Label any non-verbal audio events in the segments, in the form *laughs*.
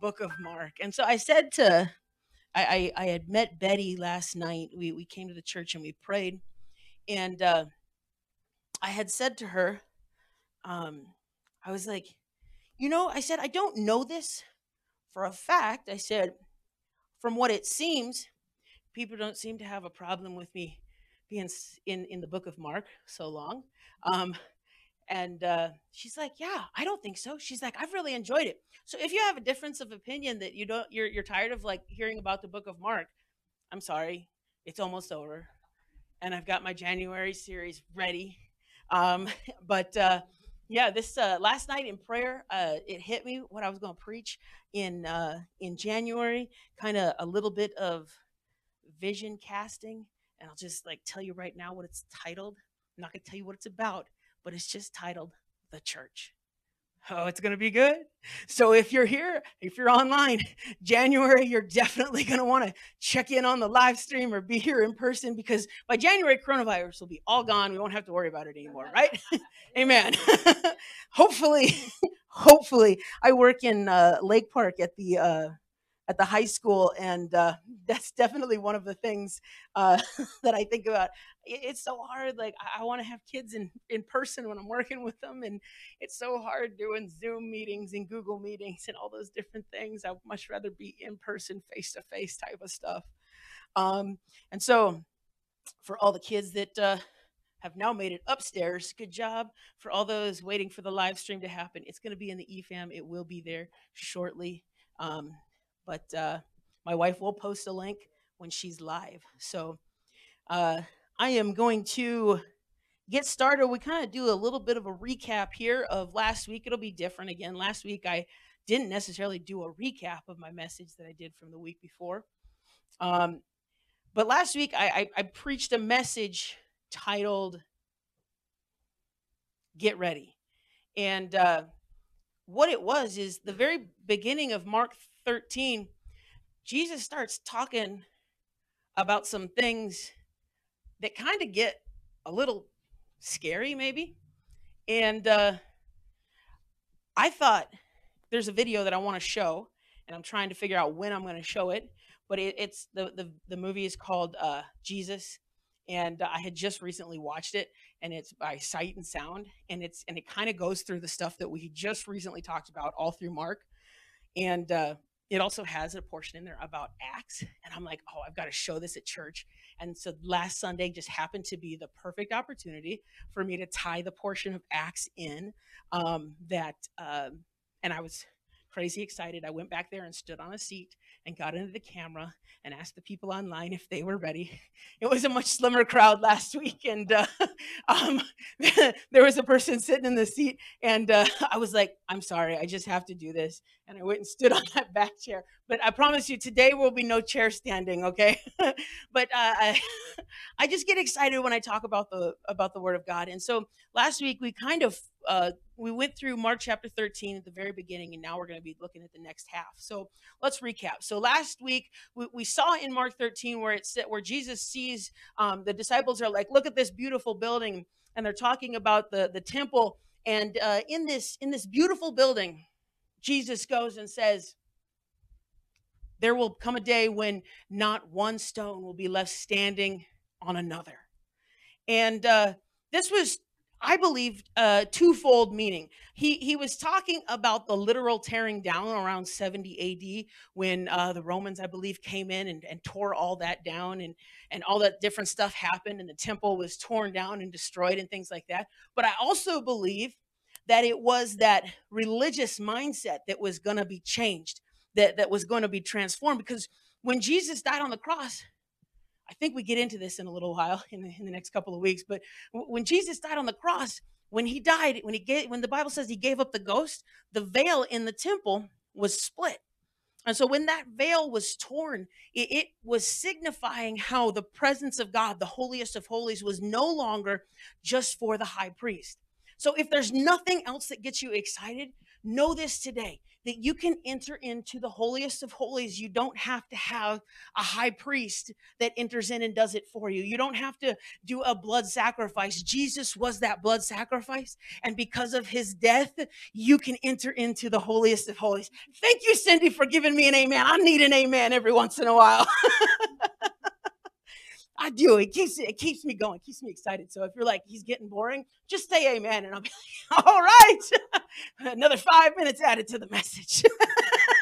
book of Mark. And so I said to, I, I, I had met Betty last night. We, we came to the church and we prayed. And uh, I had said to her, um, I was like, you know, I said, I don't know this for a fact. I said, from what it seems, people don't seem to have a problem with me being in, in the book of Mark so long. Um, and uh, she's like, "Yeah, I don't think so." She's like, "I've really enjoyed it." So if you have a difference of opinion that you don't, you're you're tired of like hearing about the Book of Mark, I'm sorry, it's almost over, and I've got my January series ready. Um, *laughs* but uh, yeah, this uh, last night in prayer, uh, it hit me what I was going to preach in uh, in January, kind of a little bit of vision casting, and I'll just like tell you right now what it's titled. I'm not going to tell you what it's about but it's just titled The Church. Oh, it's going to be good. So if you're here, if you're online, *laughs* January, you're definitely going to want to check in on the live stream or be here in person because by January, coronavirus will be all gone. We won't have to worry about it anymore, *laughs* right? *laughs* Amen. hopefully, hopefully, I work in uh, Lake Park at the uh, at the high school, and uh, *laughs* that's definitely one of the things uh, *laughs* that I think about. It's so hard. Like I, want to have kids in in person when I'm working with them, and it's so hard doing Zoom meetings and Google meetings and all those different things. I would much rather be in person, face to face type of stuff. Um, and so, for all the kids that uh, have now made it upstairs, good job. For all those waiting for the live stream to happen, it's going to be in the EFAM. It will be there shortly. Um, but uh, my wife will post a link when she's live. So uh, I am going to get started. We kind of do a little bit of a recap here of last week. It'll be different again. Last week, I didn't necessarily do a recap of my message that I did from the week before. Um, but last week, I, I, I preached a message titled Get Ready. And uh, what it was is the very beginning of Mark 13, Jesus starts talking about some things that kind of get a little scary, maybe. And uh, I thought there's a video that I want to show, and I'm trying to figure out when I'm going to show it. But it, it's the, the the movie is called uh, Jesus, and I had just recently watched it, and it's by Sight and Sound, and it's and it kind of goes through the stuff that we just recently talked about all through Mark, and uh, it also has a portion in there about Acts, and I'm like, oh, I've got to show this at church, and so last Sunday just happened to be the perfect opportunity for me to tie the portion of Acts in um, that, um, and I was crazy excited. I went back there and stood on a seat and got into the camera and asked the people online if they were ready. *laughs* It was a much slimmer crowd last week, and uh, *laughs* um, *laughs* there was a person sitting in the seat, and uh, I was like, "I'm sorry, I just have to do this," and I went and stood on that back chair. But I promise you, today will be no chair standing, okay? but uh, I, I just get excited when I talk about the about the Word of God, and so last week we kind of uh, we went through Mark chapter 13 at the very beginning, and now we're going to be looking at the next half. So let's recap. So last week we, we saw in Mark 13 where it said where Jesus sees um, the disciples are like, look at this beautiful building, and they're talking about the the temple. And uh, in this in this beautiful building, Jesus goes and says, "There will come a day when not one stone will be left standing on another." And uh, this was I believe uh, twofold meaning. He he was talking about the literal tearing down around 70 AD when uh, the Romans, I believe, came in and, and tore all that down and and all that different stuff happened and the temple was torn down and destroyed and things like that. But I also believe that it was that religious mindset that was going to be changed, that that was going to be transformed because when Jesus died on the cross, I think we get into this in a little while *laughs* in the, in the next couple of weeks. But when Jesus died on the cross, when he died, when he gave, when the Bible says he gave up the ghost, the veil in the temple was split. And so when that veil was torn, it, it, was signifying how the presence of God, the holiest of holies, was no longer just for the high priest. So if there's nothing else that gets you excited, know this today that you can enter into the holiest of holies. You don't have to have a high priest that enters in and does it for you. You don't have to do a blood sacrifice. Jesus was that blood sacrifice. And because of his death, you can enter into the holiest of holies. Thank you, Cindy, for giving me an amen. I need an amen every once in a while. *laughs* I do. It keeps it keeps me going, keeps me excited. So if you're like he's getting boring, just say amen, and I'll be *laughs* like, all right, *laughs* another five minutes added to the message. *laughs*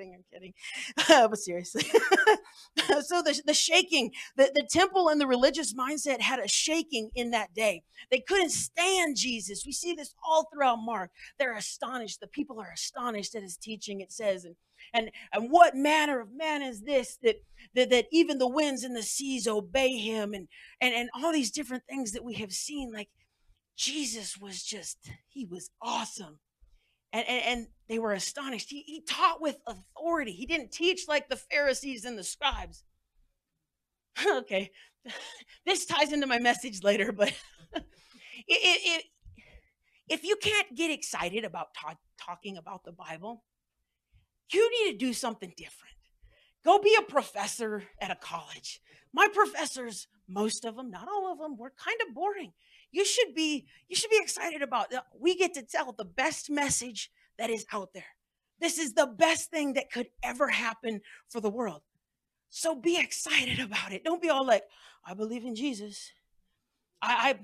I'm kidding. I'm kidding. *laughs* But seriously, *laughs* so the the shaking, the the temple and the religious mindset had a shaking in that day. They couldn't stand Jesus. We see this all throughout Mark. They're astonished. The people are astonished at his teaching. It says and and, and what manner of man is this that, that, that even the winds and the seas obey him and, and, and all these different things that we have seen. Like Jesus was just, he was awesome. And, and, and they were astonished. He, he taught with authority. He didn't teach like the Pharisees and the scribes. *laughs* okay, *laughs* this ties into my message later, but *laughs* it, it, it, if you can't get excited about ta- talking about the Bible, you need to do something different. Go be a professor at a college. My professors, most of them, not all of them, were kind of boring. You should be you should be excited about we get to tell the best message that is out there. This is the best thing that could ever happen for the world. So be excited about it. Don't be all like, I believe in Jesus. I, I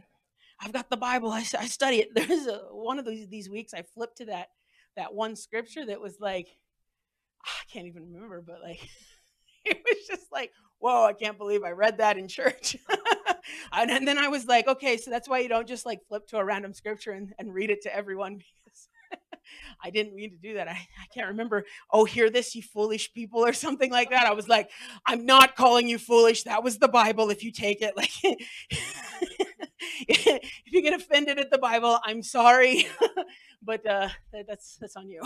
I've got the Bible. I, I study it. *laughs* There's a, one of these these weeks I flipped to that that one scripture that was like, I can't even remember, but like *laughs* it was just like, whoa, I can't believe I read that in church. *laughs* and, and, then I was like, okay, so that's why you don't just like flip to a random scripture and, and read it to everyone *laughs* because I didn't mean to do that. I, I can't remember, oh, hear this, you foolish people, or something like that. I was like, I'm not calling you foolish. That was the Bible if you take it. *laughs* Like if you get offended at the Bible, I'm sorry. *laughs* but uh, that's that's on you.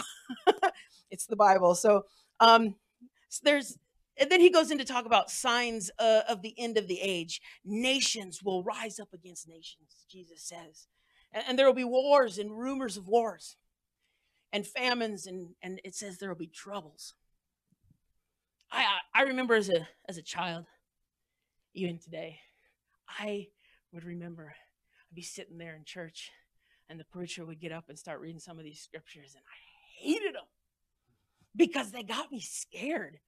it's the Bible. So, um, so there's and then he goes in to talk about signs uh, of the end of the age. Nations will rise up against nations, Jesus says. And, and, there will be wars and rumors of wars and famines, and, and it says there will be troubles. I, I remember as a, as a child, even today, I would remember I'd be sitting there in church and the preacher would get up and start reading some of these scriptures, and I hated them because they got me scared.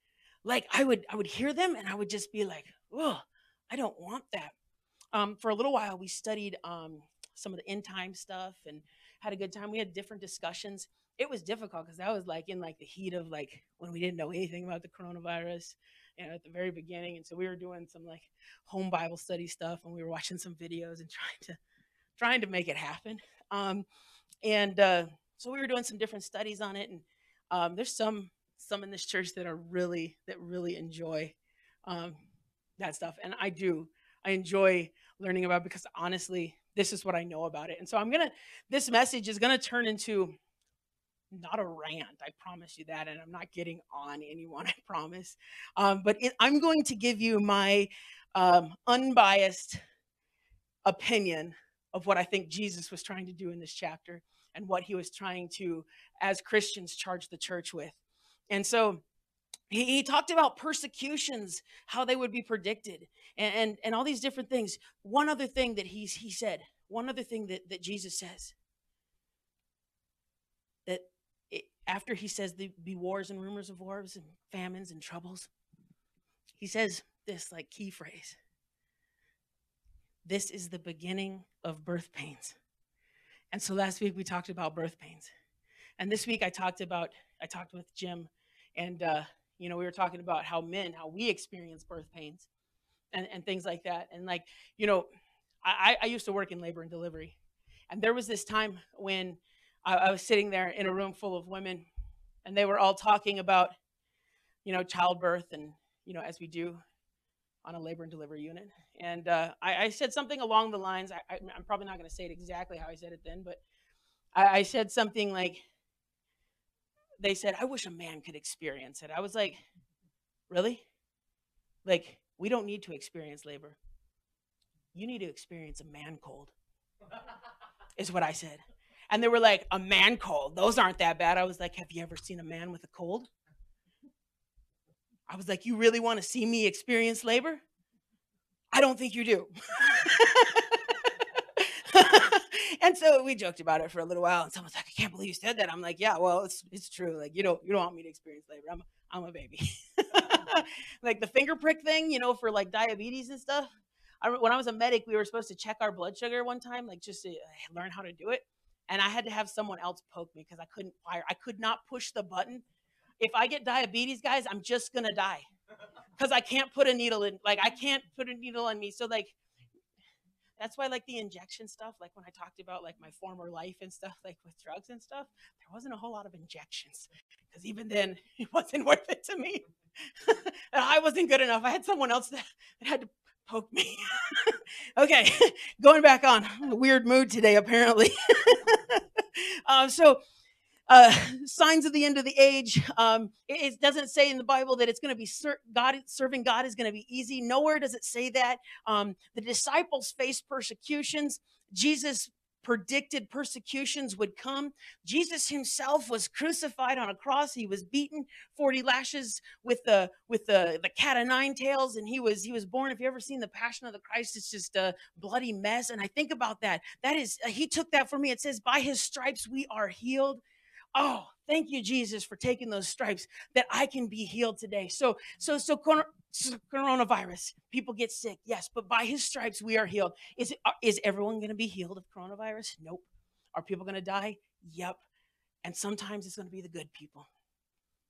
Like I would, I would hear them, and I would just be like, "Oh, I don't want that." Um, for a little while, we studied um, some of the end time stuff and had a good time. We had different discussions. It was difficult because I was like in like the heat of like when we didn't know anything about the coronavirus, you know, at the very beginning. And so we were doing some like home Bible study stuff, and we were watching some videos and *laughs* trying to trying to make it happen. Um, and uh, so we were doing some different studies on it, and um, there's some some in this church that are really that really enjoy um, that stuff, and I do. I enjoy learning about because honestly, this is what I know about it. And so I'm gonna. This message is gonna turn into not a rant. I promise you that, and I'm not getting on anyone. *laughs* I promise. Um, but it, I'm going to give you my um, unbiased opinion of what I think Jesus was trying to do in this chapter and what he was trying to, as Christians, charge the church with. And so he, he talked about persecutions, how they would be predicted, and, and, and all these different things. One other thing that he's, he said, one other thing that, that Jesus says, that it, after he says there be wars and rumors of wars and famines and troubles, he says this like key phrase this is the beginning of birth pains. And so last week we talked about birth pains. And this week I talked about, I talked with Jim, and, uh, you know, we were talking about how men, how we experience birth pains and, and things like that. And like, you know, I, I used to work in labor and delivery. And there was this time when I, I was sitting there in a room full of women, and they were all talking about, you know, childbirth and, you know, as we do on a labor and delivery unit. And uh, I, I, said something along the lines, I, am probably not going to say it exactly how I said it then, but I, I said something like, they said, I wish a man could experience it. I was like, really? Like, we don't need to experience labor. You need to experience a man cold, is what I said. And they were like, a man cold. Those aren't that bad. I was like, have you ever seen a man with a cold? I was like, you really want to see me experience labor? I don't think you do. *laughs* and so we joked about it for a little while, and someone's like, "I can't believe you said that." I'm like, "Yeah, well, it's it's true. Like, you don't you don't want me to experience labor. I'm I'm a baby." *laughs* *laughs* like the finger prick thing, you know, for like diabetes and stuff. I, when I was a medic, we were supposed to check our blood sugar one time, like just to uh, learn how to do it, and I had to have someone else poke me because I couldn't fire. I could not push the button. If I get diabetes, guys, I'm just gonna die because I can't put a needle in. Like I can't put a needle on me. So like that's why like the injection stuff like when i talked about like my former life and stuff *laughs* like with drugs and stuff there wasn't a whole lot of injections because even then *laughs* it wasn't worth it to me. *laughs* And i wasn't good enough. I had someone else that, that had to poke me. Okay going back on weird mood today apparently. Um, so uh, *laughs* signs of the end of the age. Um, it, it, doesn't say in the Bible that it's going to be ser- God serving God is going to be easy. Nowhere does it say that. Um, the disciples faced persecutions. Jesus predicted persecutions would come. Jesus himself was crucified on a cross. He was beaten 40 lashes with the with the the cat of nine tails and he was he was born if you ever seen the passion of the Christ it's just a bloody mess and I think about that. That is he took that for me. It says by his stripes we are healed. Oh, thank you, Jesus, for taking those stripes that I can be healed today. So, so, so, coronavirus, people get sick, yes, but by his stripes we are healed. Is uh, is everyone going to be healed of coronavirus? Nope. Are people going to die? Yep. And sometimes it's going to be the good people.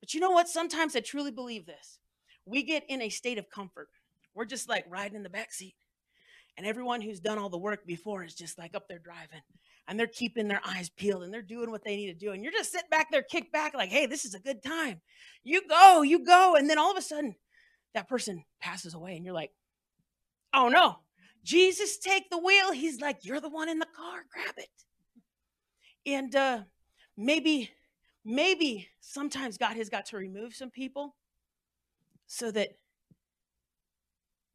But you know what? Sometimes I truly believe this. We get in a state of comfort. We're just like riding in the back seat. And everyone who's done all the work before is just like up there driving and they're keeping their eyes peeled and they're doing what they need to do. And you're just sitting back there, kicked back, like, hey, this is a good time. You go, you go. And then all of a sudden, that person passes away, and you're like, oh no, Jesus, take the wheel. He's like, you're the one in the car, grab it. And uh, maybe, maybe sometimes God has got to remove some people so that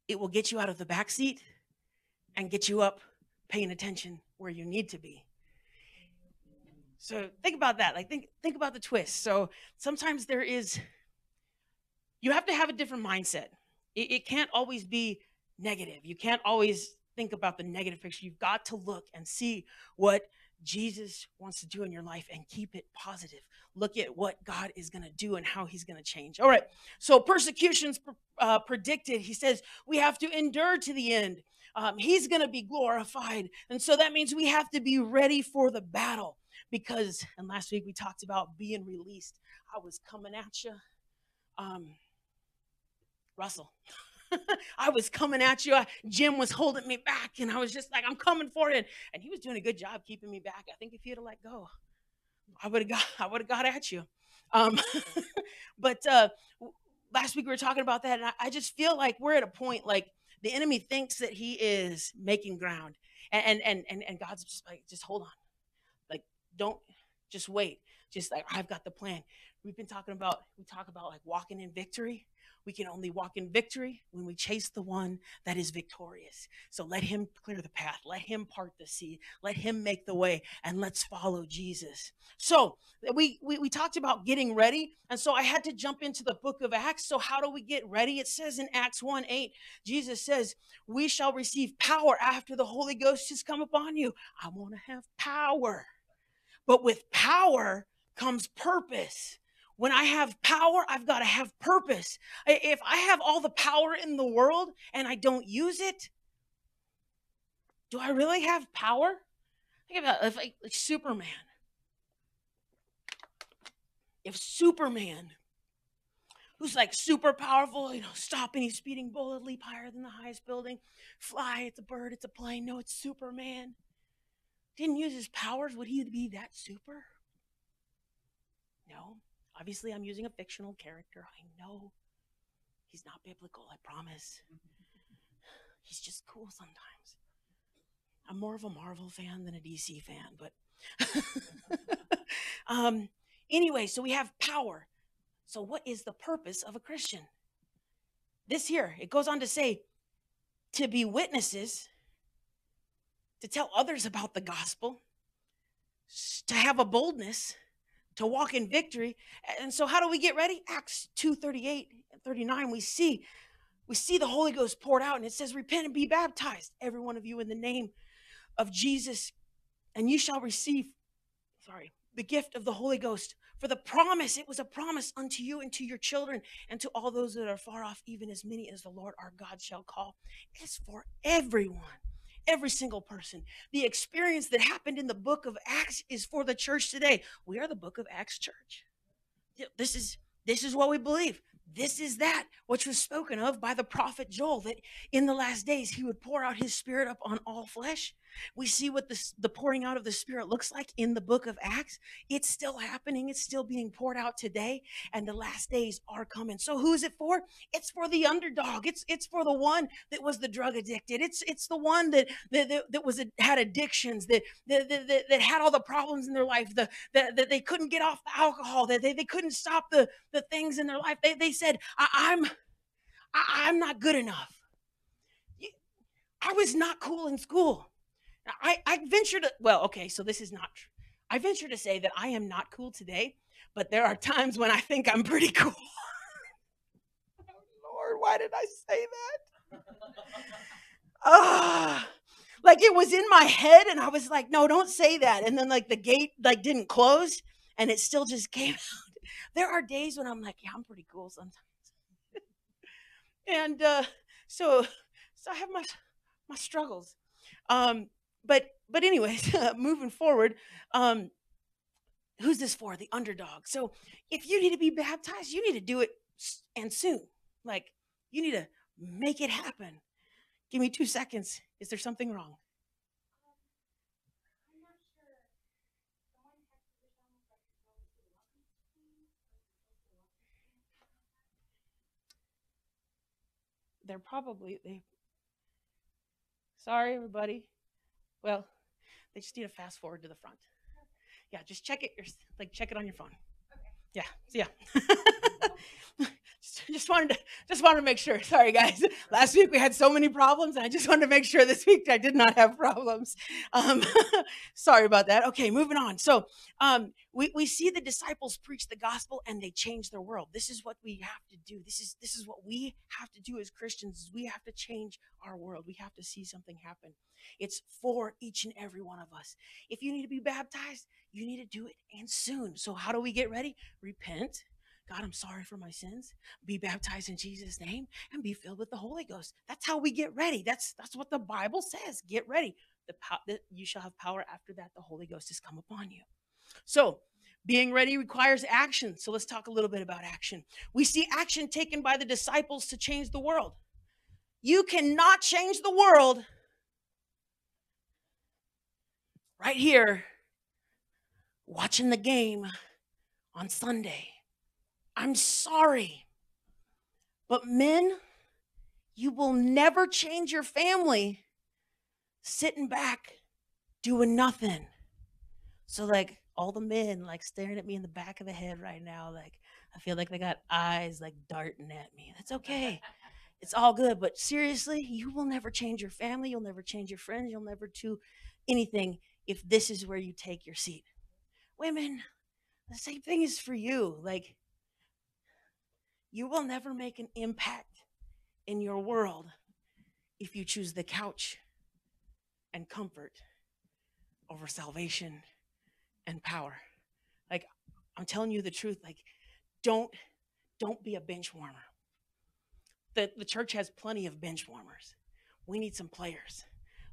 it will get you out of the back seat and get you up paying attention where you need to be. So think about that. Like think think about the twist. So sometimes there is you have to have a different mindset. It, it can't always be negative. You can't always think about the negative picture. You've got to look and see what Jesus wants to do in your life and keep it positive. Look at what God is going to do and how he's going to change. All right. So persecutions uh, predicted. He says we have to endure to the end um, he's going to be glorified. And so that means we have to be ready for the battle because, and last week we talked about being released. I was coming at you. Um, Russell. *laughs* I was coming at you. Jim was holding me back, and I was just like, I'm coming for it. And he was doing a good job keeping me back. I think if he'd have let go, I would have got *laughs* I would have got at you. Um, *laughs* but uh, last week we were talking about that, and I, I, just feel like we're at a point like the enemy thinks that he is making ground and and and and god's just like just hold on don't just wait just like i've got the plan we've been talking about we talk about like walking in victory we can only walk in victory when we chase the one that is victorious. So let him clear the path, let him part the sea, let him make the way, and let's follow Jesus. So we, we, we talked about getting ready, and so I had to jump into the book of Acts. So, how do we get ready? It says in Acts 1 8, Jesus says, We shall receive power after the Holy Ghost has come upon you. I want to have power. But with power comes purpose. When I have power, I've got to have purpose. If I have all the power in the world and I don't use it, do I really have power? Think about it, like, like Superman. If Superman, who's like super powerful, you know, stop any speeding bullet, leap higher than the highest building, fly, it's a bird, it's a plane, no, it's Superman, didn't use his powers, would he be that super? No. Obviously, I'm using a fictional character. I know he's not biblical, I promise. *sighs* He's just cool sometimes. I'm more of a Marvel fan than a DC fan, but *laughs* um, Anyway, so we have power. So, what is the purpose of a Christian? This here, it goes on to say to be witnesses, to tell others about the gospel, to have a boldness, to walk in victory. And so, how do we get ready? Acts 2 38 and 39, we see. We see the Holy Ghost poured out, and it says, Repent and be baptized, every one of you, in the name of Jesus, and you shall receive, sorry, the gift of the Holy Ghost. For the promise, it was a promise unto you and to your children and to all those that are far off, even as many as the Lord our God shall call. It's for everyone, every single person. The experience that happened in the book of Acts is for the church today. We are the book of Acts church. This is this is what we believe. This is that which was spoken of by the prophet Joel that in the last days he would pour out his spirit up on all flesh. We see what this, the pouring out of the Spirit looks like in the book of Acts. It's still happening, it's still being poured out today, and the last days are coming. So, who is it for? It's for the underdog. It's it's for the one that was the drug addicted. It's it's the one that that, that, was had addictions, that, that, that, that had all the problems in their life, the, that, that they couldn't get off the alcohol, that they, they couldn't stop the, the things in their life. They, they said, I, I'm I, I'm not good enough. I was not cool in school. I, I venture to, well, okay, so this is not true. I venture to say that I am not cool today, but there are times when I think I'm pretty cool. oh, *laughs* Lord, why did I say that? Ah, like it was in my head, and I was like, no, don't say that. And then like the gate like didn't close, and it still just *laughs* came out. There are days when I'm like, yeah, I'm pretty cool sometimes. *laughs* and uh, so, so I have my my struggles. Um, but but anyways, *laughs* moving forward, um, who's this for? The underdog. So if you need to be baptized, you need to do it and soon. Like you need to make it happen. Give me two seconds. Is there something wrong? They're probably they. Sorry, everybody. Well, they just need to fast forward to the front. Yeah, just check it. Your, like check it on your phone. Okay. Yeah, yeah. *laughs* *laughs* just, wanted to just wanted to make sure. Sorry, guys. *laughs* Last week we had so many problems, and I just wanted to make sure this week I did not have problems. Um, *laughs* sorry about that. Okay, moving on. So um, we we see the disciples preach the gospel, and they change their world. This is what we have to do. This is this is what we have to do as Christians. we have to change our world. We have to see something happen. It's for each and every one of us. If you need to be baptized, you need to do it and soon. So, how do we get ready? Repent. God, I'm sorry for my sins. Be baptized in Jesus' name and be filled with the Holy Ghost. That's how we get ready. That's that's what the Bible says. Get ready. The you shall have power after that the Holy Ghost has come upon you. So, being ready requires action. So let's talk a little bit about action. We see action taken by the disciples to change the world. You cannot change the world right here watching the game on Sunday. I'm sorry. But men, you will never change your family sitting back doing nothing. So like all the men like staring at me in the back of the head right now like I feel like they got eyes like darting at me. That's okay. It's all good, but seriously, you will never change your family, you'll never change your friends, you'll never do anything if this is where you take your seat. Women, the same thing is for you. Like, you will never make an impact in your world if you choose the couch and comfort over salvation and power. Like, I'm telling you the truth. Like, don't don't be a bench warmer. The, the church has plenty of bench warmers. We need some players.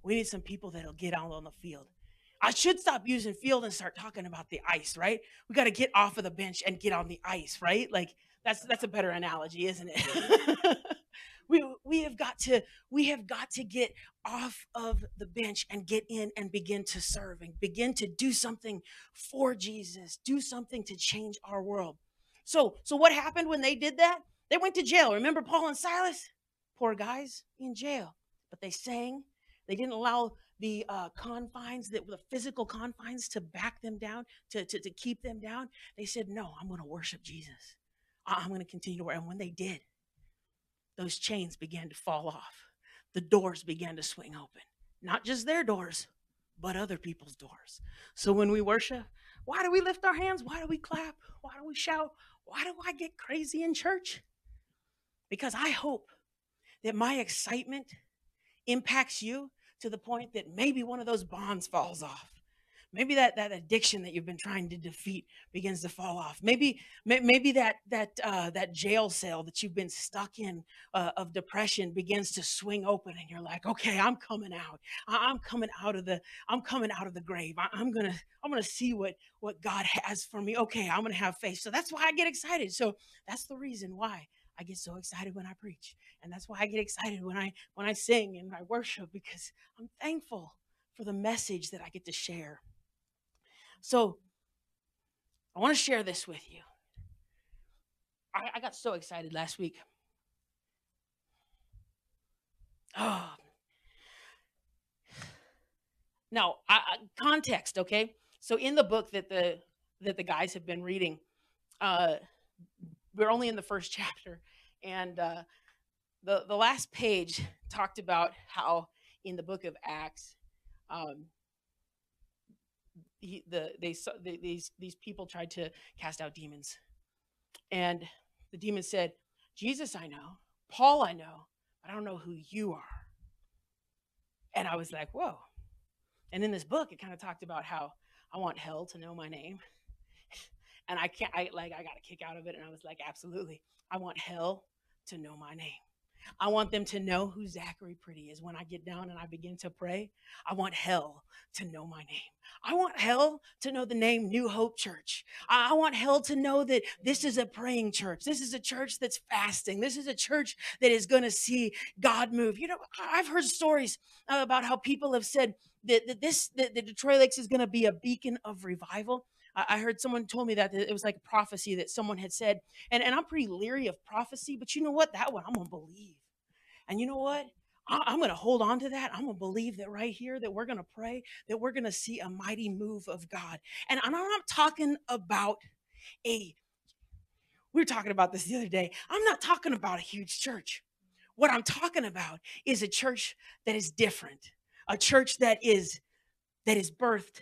We need some people that'll get out on the field. I should stop using field and start talking about the ice, right? We got to get off of the bench and get on the ice, right? Like that's that's a better analogy, isn't it? *laughs* we we have got to we have got to get off of the bench and get in and begin to serve and begin to do something for Jesus, do something to change our world. So so what happened when they did that? They went to jail. Remember Paul and Silas? Poor guys in jail. But they sang. They didn't allow the uh, confines, that the physical confines to back them down, to, to, to keep them down. They said, No, I'm going to worship Jesus. I'm going to continue to work. And when they did, those chains began to fall off. The doors began to swing open. Not just their doors, but other people's doors. So when we worship, why do we lift our hands? Why do we clap? Why do we shout? Why do I get crazy in church? Because I hope that my excitement impacts you to the point that maybe one of those bonds falls off. Maybe that, that addiction that you've been trying to defeat begins to fall off. Maybe maybe that that uh, that jail cell that you've been stuck in uh, of depression begins to swing open, and you're like, okay, I'm coming out. I'm coming out of the I'm coming out of the grave. I'm gonna I'm gonna see what what God has for me. Okay, I'm gonna have faith. So that's why I get excited. So that's the reason why I get so excited when I preach. And that's why I get excited when I when I sing and I worship because I'm thankful for the message that I get to share. So I want to share this with you. I, I got so excited last week. Oh. *sighs* Now, I, context, okay? So in the book that the that the guys have been reading, uh, we're only in the first *laughs* chapter, and uh, the the last page talked about how in the book of Acts, um, he, the they, they these these people tried to cast out demons, and the demon said, "Jesus, I know, Paul, I know, but I don't know who you are." And I was like, "Whoa!" And in this book, it kind of talked about how I want hell to know my name and I can't, I like, I got a kick out of it. And I was like, absolutely. I want hell to know my name. I want them to know who Zachary Pretty is when I get down and I begin to pray. I want hell to know my name. I want hell to know the name New Hope Church. I want hell to know that this is a praying church. This is a church that's fasting. This is a church that is going to see God move. You know, I've heard stories uh, about how people have said that, that this, that the Detroit Lakes is going to be a beacon of revival. I heard someone told me that it was like a prophecy that someone had said, and, and I'm pretty leery of prophecy, but you know what? That one I'm gonna believe. And you know what? I, am going to hold on to that. I'm going to believe that right here, that we're going to pray, that we're going to see a mighty move of God. And I'm not talking about a, we were talking about this the other day. I'm not talking about a huge church. What I'm talking about is a church that is different, a church that is, that is birthed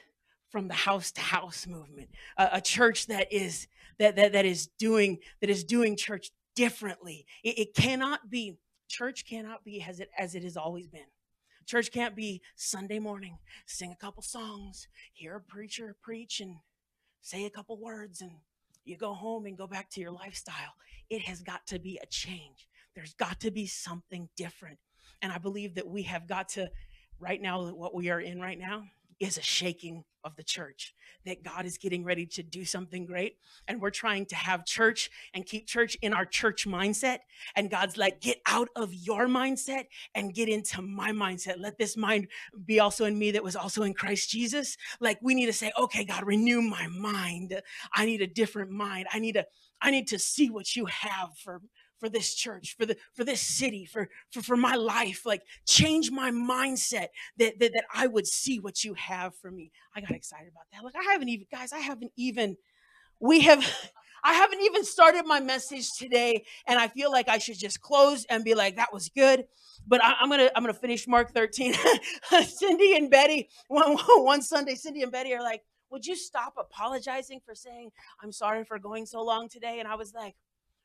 from the house to house movement, a, a, church that is that, that that is doing that is doing church differently. It, it cannot be church cannot be as it as it has always been. Church can't be Sunday morning, sing a couple songs, hear a preacher preach, and say a couple words, and you go home and go back to your lifestyle. It has got to be a change. There's got to be something different. And I believe that we have got to, right now, what we are in right now, is a shaking of the church, that God is getting ready to do something great. And we're trying to have church and keep church in our church mindset. And God's like, get out of your mindset and get into my mindset. Let this mind be also in me that was also in Christ Jesus. Like we need to say, okay, God, renew my mind. I need a different mind. I need to, I need to see what you have for for this church, for the for this city, for for, for my life. Like change my mindset that, that that I would see what you have for me. I got excited about that. Like I haven't even, guys, I haven't even, we have *laughs* I haven't even started my message today, and I feel like I should just close and be like, "That was good." But I, am gonna I'm gonna finish Mark 13. *laughs* Cindy and Betty one *laughs* one Sunday, Cindy and Betty are like, "Would you stop apologizing for saying I'm sorry for going so long today?" And I was like,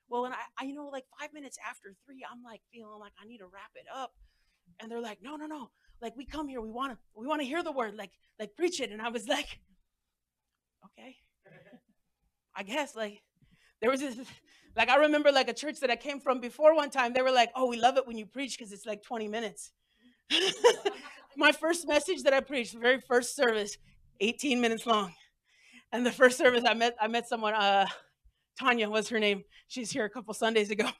well, and I, I, you know, like five minutes after three, I'm like feeling like I need to wrap it up. And they're like, no, no, no. Like we come here, we want to, we want to hear the word, like, like preach it. And I was like, okay, I guess like there was this, like I remember like a church that I came from before one time. They were like, oh, we love it when you preach because it's like 20 minutes. *laughs* My first message that I preached, the very first service, 18 minutes long. And the first service I met, I met someone, uh, Tanya was her name. She's here a couple Sundays ago. *laughs*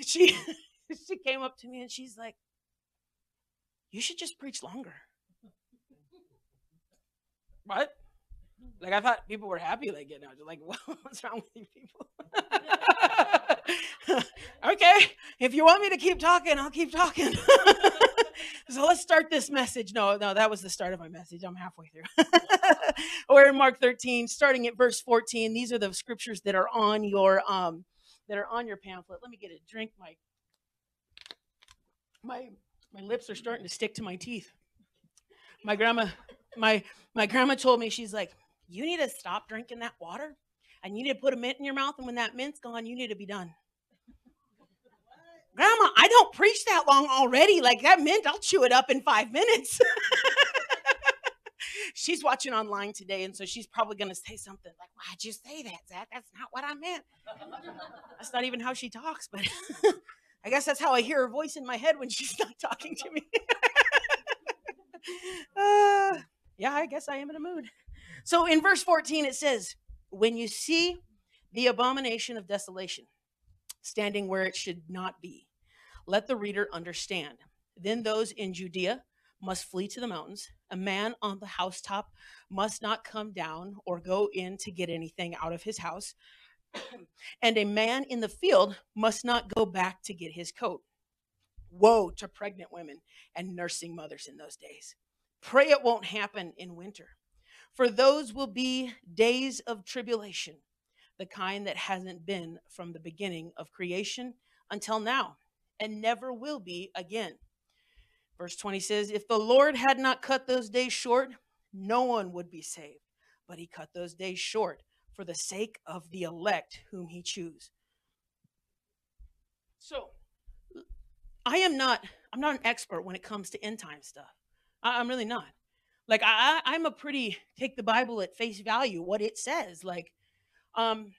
She *laughs* she came up to me and she's like, "You should just preach longer." what? Like I thought people were happy like getting out. Like, *laughs* what's wrong with you people? *laughs* okay, if you want me to keep talking, I'll keep talking. *laughs* So let's start this message. No, no, that was the start of my message. I'm halfway through. *laughs* We're in Mark 13, starting at verse 14. These are the scriptures that are on your um that are on your pamphlet. Let me get a drink. My my my lips are starting to stick to my teeth. My grandma, my my grandma told me she's like, you need to stop drinking that water, and you need to put a mint in your mouth, and when that mint's gone, you need to be done. Grandma, I don't preach that long already. Like that mint, I'll chew it up in five minutes. *laughs* she's watching online today, and so she's probably going to say something like, Why'd you say that, Zach? That's not what I meant. That's not even how she talks, but *laughs* I guess that's how I hear her voice in my head when she's not talking to me. *laughs* uh, yeah, I guess I am in a mood. So in verse 14, it says, When you see the abomination of desolation standing where it should not be, let the reader understand. Then those in Judea must flee to the mountains. A man on the housetop must not come down or go in to get anything out of his house. *clears throat* and a man in the field must not go back to get his coat. Woe to pregnant women and nursing mothers in those days. Pray it won't happen in winter. For those will be days of tribulation, the kind that hasn't been from the beginning of creation until now and never will be again. Verse 20 says, If the Lord had not cut those days short, no one would be saved. But he cut those days short for the sake of the elect whom he chose. So, I am not I'm not an expert when it comes to end time stuff. I, am really not. Like I, I'm a pretty take the Bible at face value, what it says. Like, um,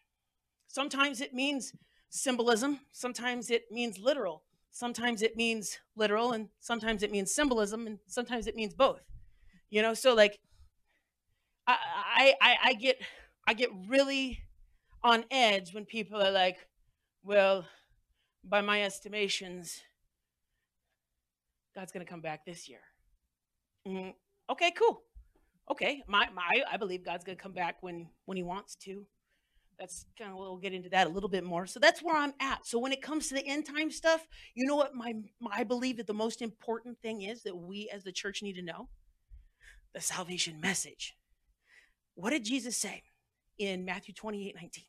sometimes it means symbolism, sometimes it means literal. Sometimes it means literal, and sometimes it means symbolism, and sometimes it means both. You know, so like I I I get I get really on edge when people are like, well, by my estimations, God's going to come back this year. Okay, cool. Okay, my, my I believe God's to come back when when He wants to. That's kind of we'll get into that a little bit more. So that's where i'm at. So when it comes to the end time stuff you know what my, my i believe that the most important thing is that we as the church need to know? The salvation message. What did jesus say in matthew 28 19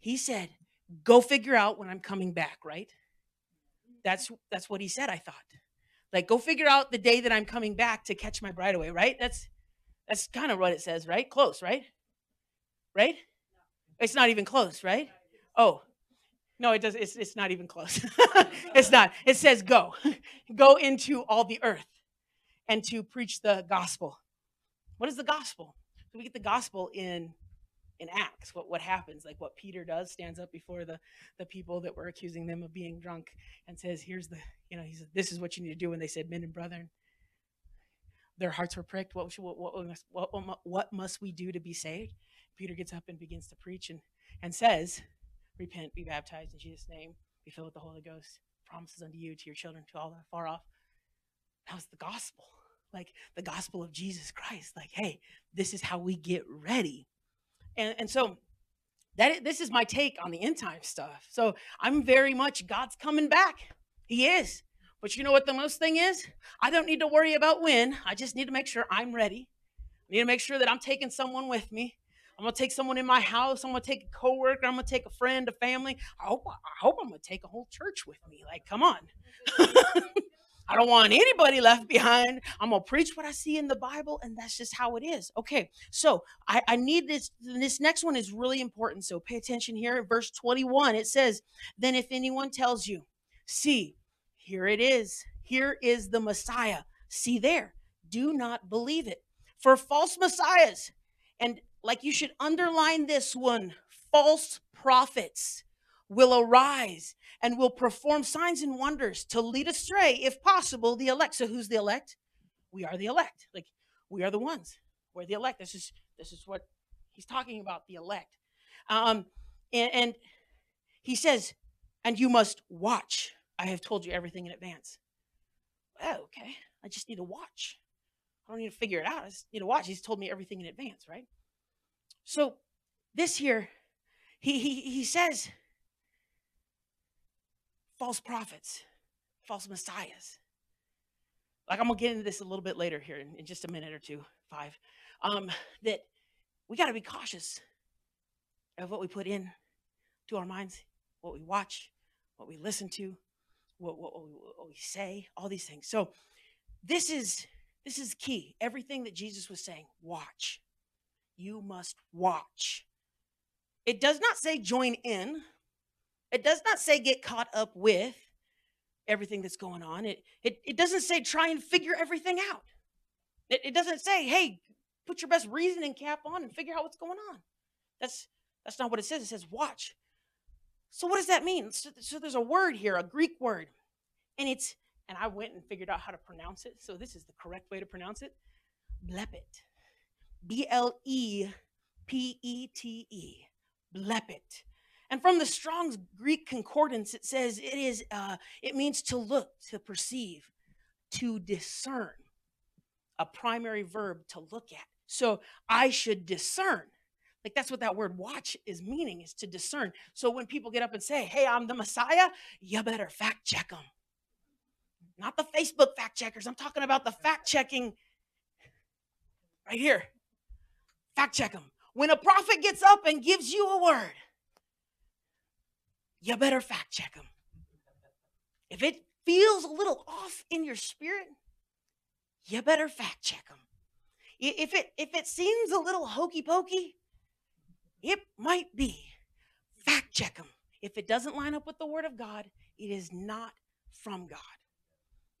he said go figure out when i'm coming back right? That's that's what he said i thought like go figure out the day that i'm coming back to catch my bride away right that's that's kind of what it says right close right right it's not even close, right? Oh, no, it does. It's, it's not even close. *laughs* it's not. It says go, *laughs* go into all the earth, and to preach the gospel. What is the gospel? So we get the gospel in in Acts. What what happens? Like what Peter does, stands up before the the people that were accusing them of being drunk, and says, "Here's the you know he said this is what you need to do." And they said, "Men and brethren." Their hearts were pricked. What, what, what, what, what must we do to be saved? Peter gets up and begins to preach and, and says, Repent, be baptized in Jesus' name, be filled with the Holy Ghost, promises unto you, to your children, to all that are far off. That was the gospel, like the gospel of Jesus Christ. Like, hey, this is how we get ready. And, and so that this is my take on the end time stuff. So I'm very much God's coming back. He is. But you know what the most thing is? I don't need to worry about when. I just need to make sure I'm ready. I need to make sure that I'm taking someone with me. I'm gonna take someone in my house. I'm gonna take a coworker. I'm gonna take a friend, a family. I hope I hope I'm gonna take a whole church with me. Like, come on. *laughs* I don't want anybody left behind. I'm gonna preach what I see in the Bible, and that's just how it is. Okay, so I, I need this. This next one is really important. So pay attention here. Verse 21, it says, Then if anyone tells you, see, here it is, here is the Messiah. See there, do not believe it. For false messiahs and like you should underline this one false prophets will arise and will perform signs and wonders to lead astray, if possible, the elect. So who's the elect? We are the elect. Like we are the ones. We're the elect. This is this is what he's talking about, the elect. Um, and, and he says, and you must watch. I have told you everything in advance. Well, okay. I just need to watch. I don't need to figure it out. I just need to watch. He's told me everything in advance, right? So this here, he, he, he says false prophets, false messiahs. like I'm gonna get into this a little bit later here in, in just a minute or two, five, um, that we got to be cautious of what we put in to our minds, what we watch, what we listen to, what, what, what we say, all these things. So this is this is key. Everything that Jesus was saying, watch. You must watch. It does not say join in. It does not say get caught up with everything that's going on. It, it, it doesn't say try and figure everything out. It, it doesn't say, hey, put your best reasoning cap on and figure out what's going on. That's that's not what it says. It says watch. So what does that mean? So, so there's a word here, a Greek word, and it's and I went and figured out how to pronounce it. So this is the correct way to pronounce it. Blepet. B L E P E T E. Blepet. And from the Strong's Greek concordance, it says it is uh, it means to look, to perceive, to discern. A primary verb to look at. So I should discern. Like that's what that word watch is meaning, is to discern. So when people get up and say, Hey, I'm the Messiah, you better fact check them. Not the Facebook fact checkers. I'm talking about the fact checking right here. Fact check them. When a prophet gets up and gives you a word, you better fact check them. If it feels a little off in your spirit, you better fact check them. If it if it seems a little hokey pokey, it might be. Fact check them. If it doesn't line up with the word of God, it is not from God.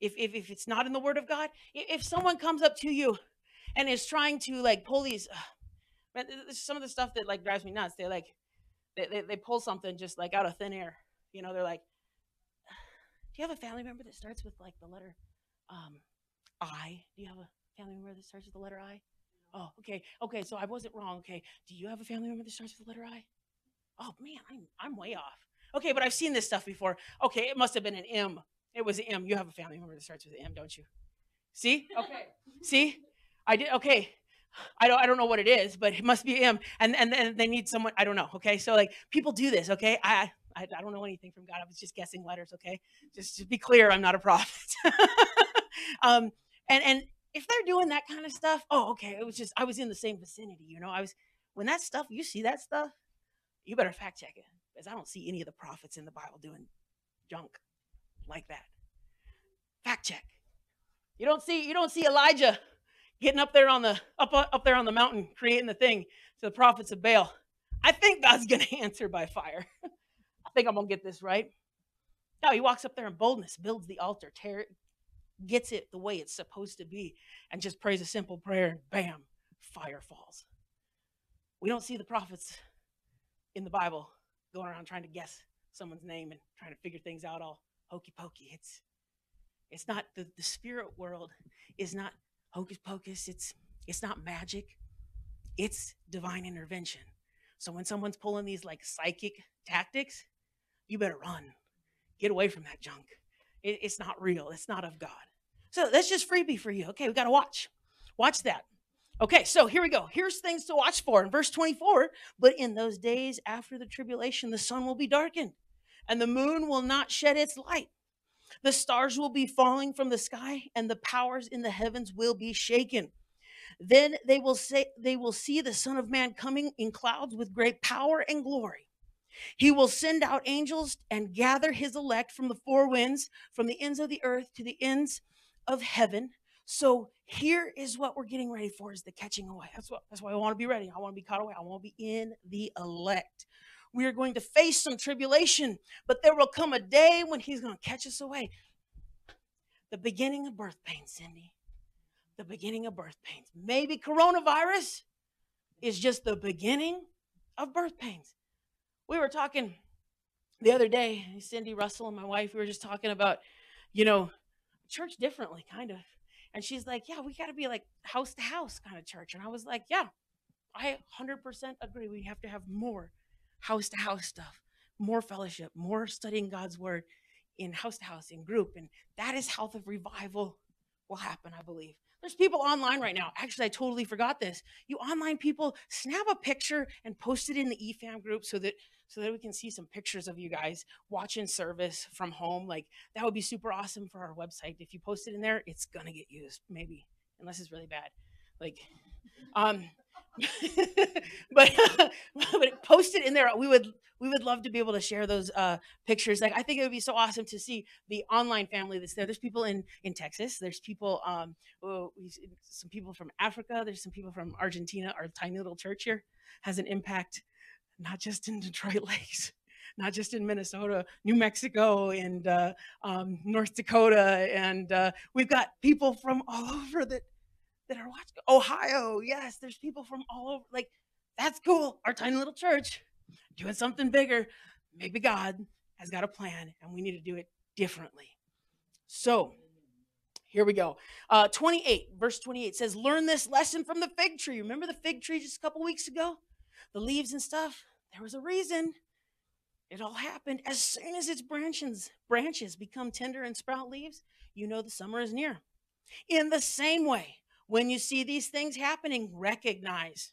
If, if, if it's not in the word of God, if someone comes up to you and is trying to like pull these, uh, some of the stuff that like drives me nuts. they're like, they, they, they pull something just like out of thin air. You know, they're like, do you have a family member that starts with like the letter um, I? Do you have a family member that starts with the letter I? Oh, okay. Okay, so I wasn't wrong. Okay. Do you have a family member that starts with the letter I? Oh man, I'm I'm way off. Okay, but I've seen this stuff before. Okay, it must have been an M. It was an M. You have a family member that starts with an M, don't you? See? *laughs* Okay. See? I did okay. I don't I don't know what it is, but it must be him. And and then they need someone, I don't know. Okay. So like people do this, okay? I I, I don't know anything from God. I was just guessing letters, okay? Just to be clear, I'm not a prophet. *laughs* um and and if they're doing that kind of stuff, oh, okay. It was just I was in the same vicinity, you know. I was when that stuff, you see that stuff, you better fact check it. Because I don't see any of the prophets in the Bible doing junk like that. Fact check. You don't see you don't see Elijah getting up there on the up up there on the mountain creating the thing to the prophets of Baal. I think God's *laughs* to answer by fire. *laughs* I think I'm to get this right. No, he walks up there in boldness, builds the altar, tear, it, gets it the way it's supposed to be, and just prays a simple prayer, and bam, fire falls. We don't see the prophets in the Bible going around trying to guess someone's name and trying to figure things out all hokey pokey. It's it's not the, the spirit world is not hocus pocus, it's it's not magic, it's divine intervention. So when someone's pulling these like psychic tactics, you better run. Get away from that junk. It, it's not real. It's not of God. So that's just freebie for you. Okay, we got to watch. Watch that. Okay, so here we go. Here's things to watch for in verse 24. But in those days after the tribulation, the sun will be darkened, and the moon will not shed its light. The stars will be falling from the sky, and the powers in the heavens will be shaken. Then they will say they will see the Son of Man coming in clouds with great power and glory. He will send out angels and gather his elect from the four winds, from the ends of the earth to the ends of heaven. So here is what we're getting ready for is the catching away. That's what that's why I want to be ready. I want to be caught away. I want to be in the elect. We are going to face some tribulation, but there will come a day when he's going to catch us away. The beginning of birth pains, Cindy. The beginning of birth pains. Maybe coronavirus is just the beginning of birth pains. We were talking the other day, Cindy Russell and my wife, we were just talking about, you know, church differently, kind of. And she's like, Yeah, we got to be like house to house kind of church. And I was like, Yeah, I 100% agree. We have to have more house to house stuff, more fellowship, more studying God's word in house to house, in group. And that is how the revival will happen, I believe. There's people online right now. Actually, I totally forgot this. You online people, snap a picture and post it in the EFAM group so that so that we can see some pictures of you guys watching service from home. Like that would be super awesome for our website. If you post it in there, it's gonna get used, maybe, unless it's really bad. Like, um, *laughs* but *laughs* but post it in there. We would we would love to be able to share those uh, pictures. Like I think it would be so awesome to see the online family that's there. There's people in in Texas. There's people um oh, some people from Africa. There's some people from Argentina. Our tiny little church here has an impact, not just in Detroit *laughs* Lakes. Not just in Minnesota, New Mexico, and uh, um, North Dakota, and uh, we've got people from all over that that are watching. Ohio, yes, there's people from all over. Like, that's cool. Our tiny little church doing something bigger. Maybe God has got a plan and we need to do it differently. So, here we go. Uh, 28, verse 28 says, Learn this lesson from the fig tree. Remember the fig tree just a couple weeks ago? The leaves and stuff? There was a reason. It all happened as soon as its branches, branches become tender and sprout leaves, you know the summer is near. In the same way, when you see these things happening, recognize.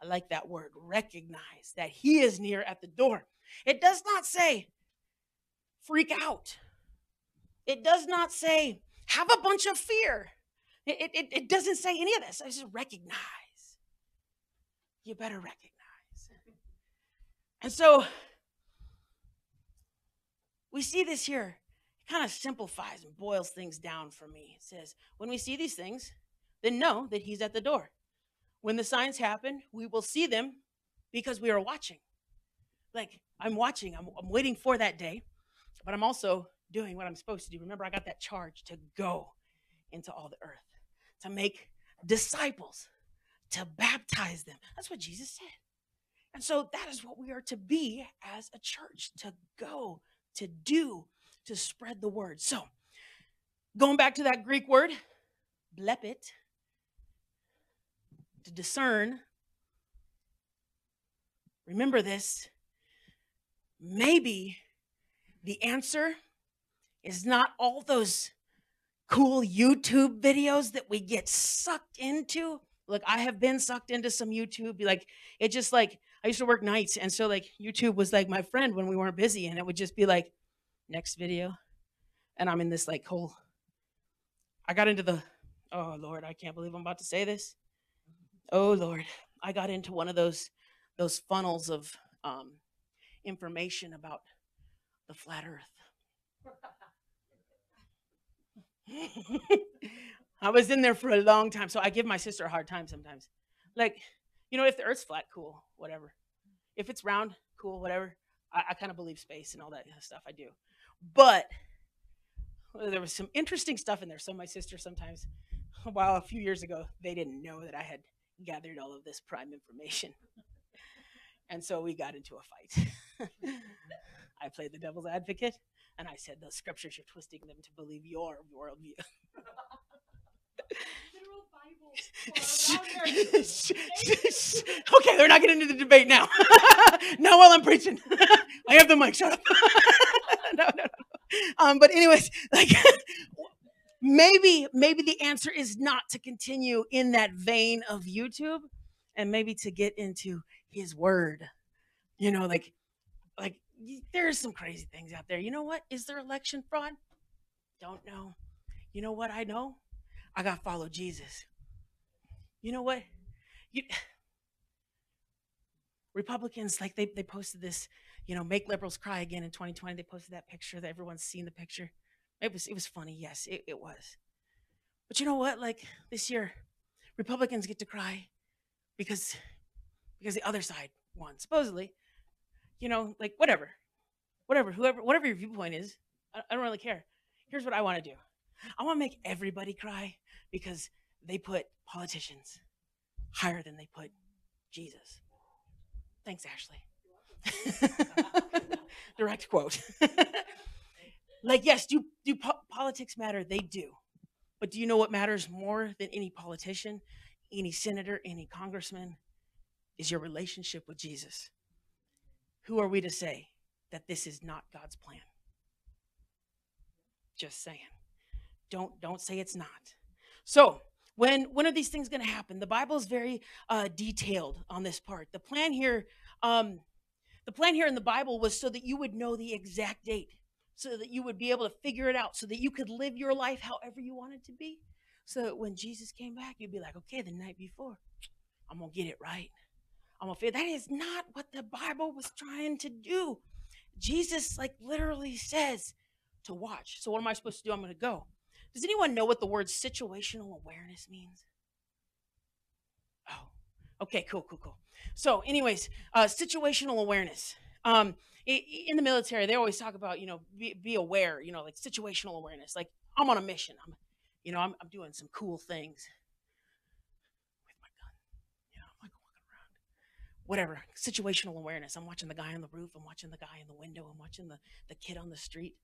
I like that word, recognize that He is near at the door. It does not say freak out, it does not say have a bunch of fear. It, it, it doesn't say any of this. It says recognize. You better recognize. And so we see this here. It kind of simplifies and boils things down for me. It says, when we see these things, then know that he's at the door. When the signs happen, we will see them because we are watching. Like, I'm watching, I'm, I'm waiting for that day, but I'm also doing what I'm supposed to do. Remember, I got that charge to go into all the earth, to make disciples, to baptize them. That's what Jesus said. And so that is what we are to be as a church to go, to do, to spread the word. So, going back to that Greek word, blepit, to discern. Remember this. Maybe the answer is not all those cool YouTube videos that we get sucked into. Look, I have been sucked into some YouTube. Like, it just like, I used to work nights. And so, like, YouTube was like my friend when we weren't busy. And it would just be like, next video. And I'm in this like whole, I got into the, oh Lord, I can't believe I'm about to say this. Oh Lord, I got into one of those those funnels of um, information about the flat Earth. *laughs* I was in there for a long time, so I give my sister a hard time sometimes. Like, you know, if the Earth's flat, cool, whatever. If it's round, cool, whatever. I, I kind of believe space and all that stuff. I do, but there was some interesting stuff in there. So my sister sometimes, while a few years ago, they didn't know that I had gathered all of this prime information. *laughs* and so we got into a fight. *laughs* I played the devil's advocate and I said, the scriptures, you're twisting them to believe your worldview. *laughs* okay, they're not getting into the debate now. not while I'm preaching. I have the mic. Shut up. no, no, no. Um, but anyways, like maybe maybe the answer is not to continue in that vein of YouTube and maybe to get into his word. You know, like like there's some crazy things out there. You know what? Is there election fraud? Don't know. You know what I know? I got to follow Jesus. You know what? You *sighs* Republicans like they they posted this, you know, make liberals cry again in 2020. They posted that picture that everyone's seen the picture. It was it was funny, yes, it, it was. But you know what? Like this year, Republicans get to cry because because the other side won, supposedly. You know, like whatever. Whatever, whoever whatever your viewpoint is, I, I don't really care. Here's what I want to do. I want to make everybody cry because they put politicians higher than they put Jesus. Thanks, Ashley. *laughs* Direct quote. *laughs* Like, yes, do, do po- politics matter? They do. But do you know what matters more than any politician, any senator, any congressman? Is your relationship with Jesus. Who are we to say that this is not God's plan? Just saying. Don't don't say it's not. So when when are these things going to happen? The Bible is very uh, detailed on this part. The plan here, um, The plan here in the Bible was so that you would know the exact date, so that you would be able to figure it out, so that you could live your life however you wanted to be. So that when Jesus came back, you'd be like, okay, the night before, I'm gonna get it right. I'm gonna feel that is not what the Bible was trying to do. Jesus, like, literally says to watch. So, what am I supposed to do? I'm gonna go. Does anyone know what the word situational awareness means? Oh, okay, cool, cool, cool. So, anyways, uh, situational awareness. Um, in the military, they always talk about, you know, be, be aware, you know, like situational awareness. Like, I'm on a mission. I'm, you know, I'm, I'm doing some cool things with my gun. You know, I'm like walking around. Whatever, situational awareness. I'm watching the guy on the roof. I'm watching the guy in the window. I'm watching the, the kid on the street.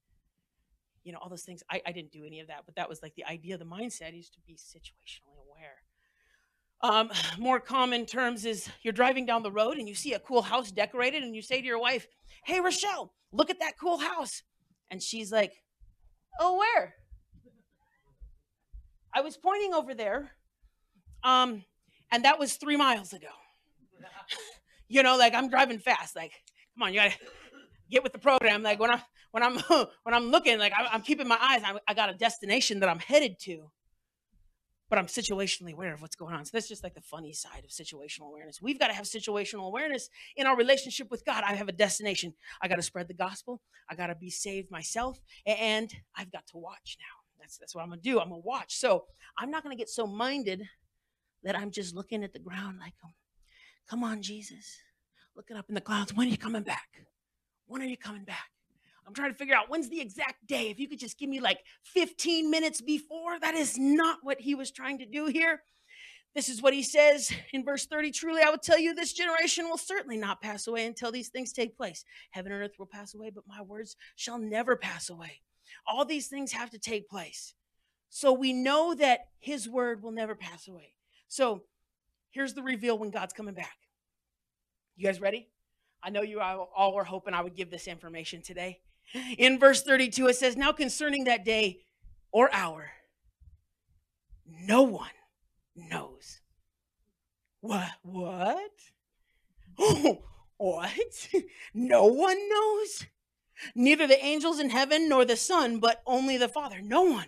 You know, all those things. I, I didn't do any of that, but that was like the idea, the mindset is to be situationally aware. Um, *sighs* more common terms is you're driving down the road and you see a cool house decorated and you say to your wife, Hey, Rochelle, look at that cool house. And she's like, Oh, where? I was pointing over there, um, and that was three miles ago. *laughs* you know, like I'm driving fast. Like, come on, you gotta get with the program. Like when I'm when I'm *laughs* when I'm looking, like I, am keeping my eyes. I, I got a destination that I'm headed to, but I'm situationally aware of what's going on. So that's just like the funny side of situational awareness. We've got to have situational awareness in our relationship with God. I have a destination. I got to spread the gospel. I got to be saved myself, and I've got to watch now. That's that's what I'm gonna do. I'm gonna watch. So I'm not gonna get so minded that I'm just looking at the ground like, um, come on, Jesus, looking up in the clouds. When are you coming back? When are you coming back? I'm trying to figure out when's the exact day. If you could just give me like 15 minutes before, that is not what he was trying to do here. This is what he says in verse 30 Truly, I will tell you, this generation will certainly not pass away until these things take place. Heaven and earth will pass away, but my words shall never pass away. All these things have to take place. So we know that his word will never pass away. So here's the reveal when God's coming back. You guys ready? I know you all were hoping I would give this information today. In verse 32, it says, Now concerning that day or hour, no one knows. What? What? *gasps* Oh, what? no one knows? Neither the angels in heaven nor the Son, but only the Father. No one.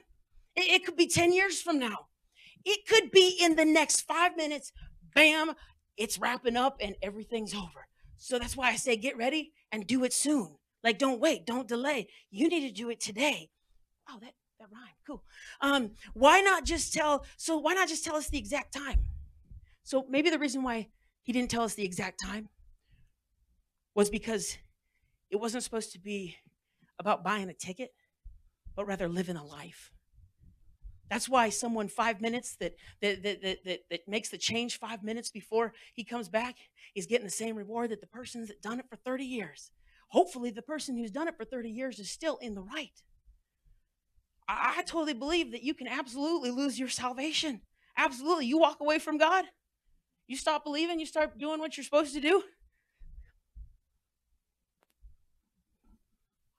It, it could be 10 years from now. It could be in the next five minutes. Bam, it's wrapping up and everything's over. So that's why I say get ready and do it soon. Like don't wait, don't delay. You need to do it today. Oh, that that rhymed. Cool. Um, why not just tell? So why not just tell us the exact time? So maybe the reason why he didn't tell us the exact time was because it wasn't supposed to be about buying a ticket, but rather living a life. That's why someone five minutes that that, that, that, that, that makes the change five minutes before he comes back is getting the same reward that the person that done it for 30 years. Hopefully, the person who's done it for 30 years is still in the right. I, I totally believe that you can absolutely lose your salvation. Absolutely. You walk away from God, you stop believing, you start doing what you're supposed to do.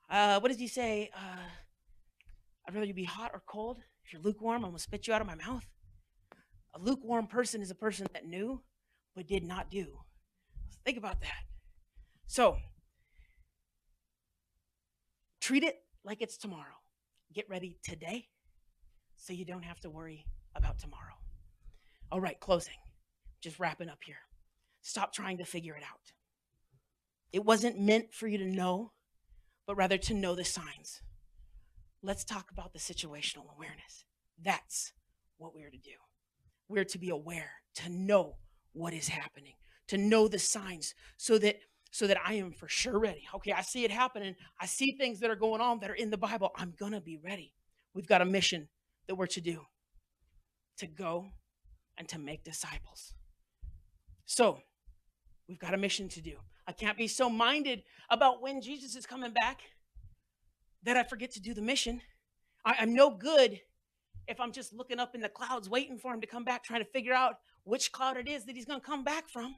Uh, what does he say? Uh, I'd rather you be hot or cold. If you're lukewarm, I'm going to spit you out of my mouth. A lukewarm person is a person that knew but did not do. Think about that. So, treat it like it's tomorrow. Get ready today so you don't have to worry about tomorrow. All right, closing. Just wrapping up here. Stop trying to figure it out. It wasn't meant for you to know but rather to know the signs. Let's talk about the situational awareness. That's what we're to do. We're to be aware, to know what is happening, to know the signs so that so that I am for sure ready. Okay, I see it happening. I see things that are going on that are in the Bible. I'm going to be ready. We've got a mission that we're to do. To go and to make disciples. So, we've got a mission to do. I can't be so minded about when Jesus is coming back that I forget to do the mission. I, am no good if I'm just looking up in the clouds waiting for him to come back, trying to figure out which cloud it is that he's going to come back from.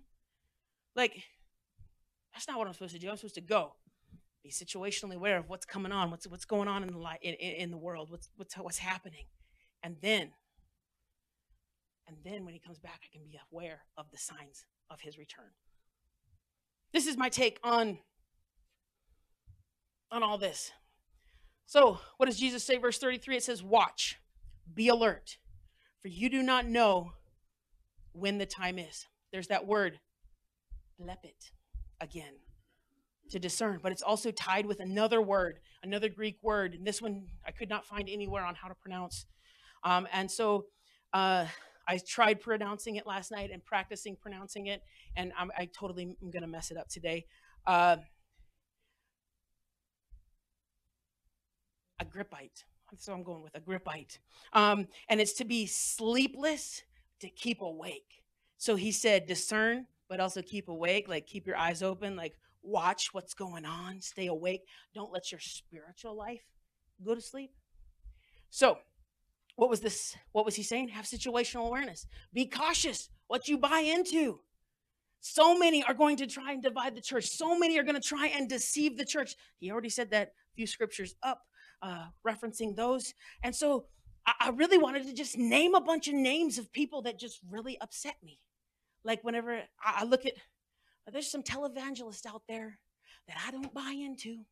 Like, that's not what I'm supposed to do. I'm supposed to go, be situationally aware of what's coming on, what's what's going on in the light in, in the world, what's what's what's happening, and then, and then when he comes back, I can be aware of the signs of his return. this is my take on on all this. So, what does Jesus say verse 33? It says, "Watch, be alert, for you do not know when the time is." There's that word, lepit, again, to discern, but it's also tied with another word, another Greek word, and this one I could not find anywhere on how to pronounce. Um, and so uh, I tried pronouncing it last night and practicing pronouncing it, and I'm, I totally am going to mess it up today. Uh, Agrippite. So I'm going with Agrippite. Um, and it's to be sleepless, to keep awake. So he said, discern, but also keep awake, like keep your eyes open, like watch what's going on, stay awake. Don't let your spiritual life go to sleep. So, what was this? What was he saying? Have situational awareness. Be cautious what you buy into. So many are going to try and divide the church. So many are going to try and deceive the church. He already said that a few scriptures up, uh, referencing those. And so I, I really wanted to just name a bunch of names of people that just really upset me. Like whenever I, I look at, oh, there's some televangelists out there that I don't buy into.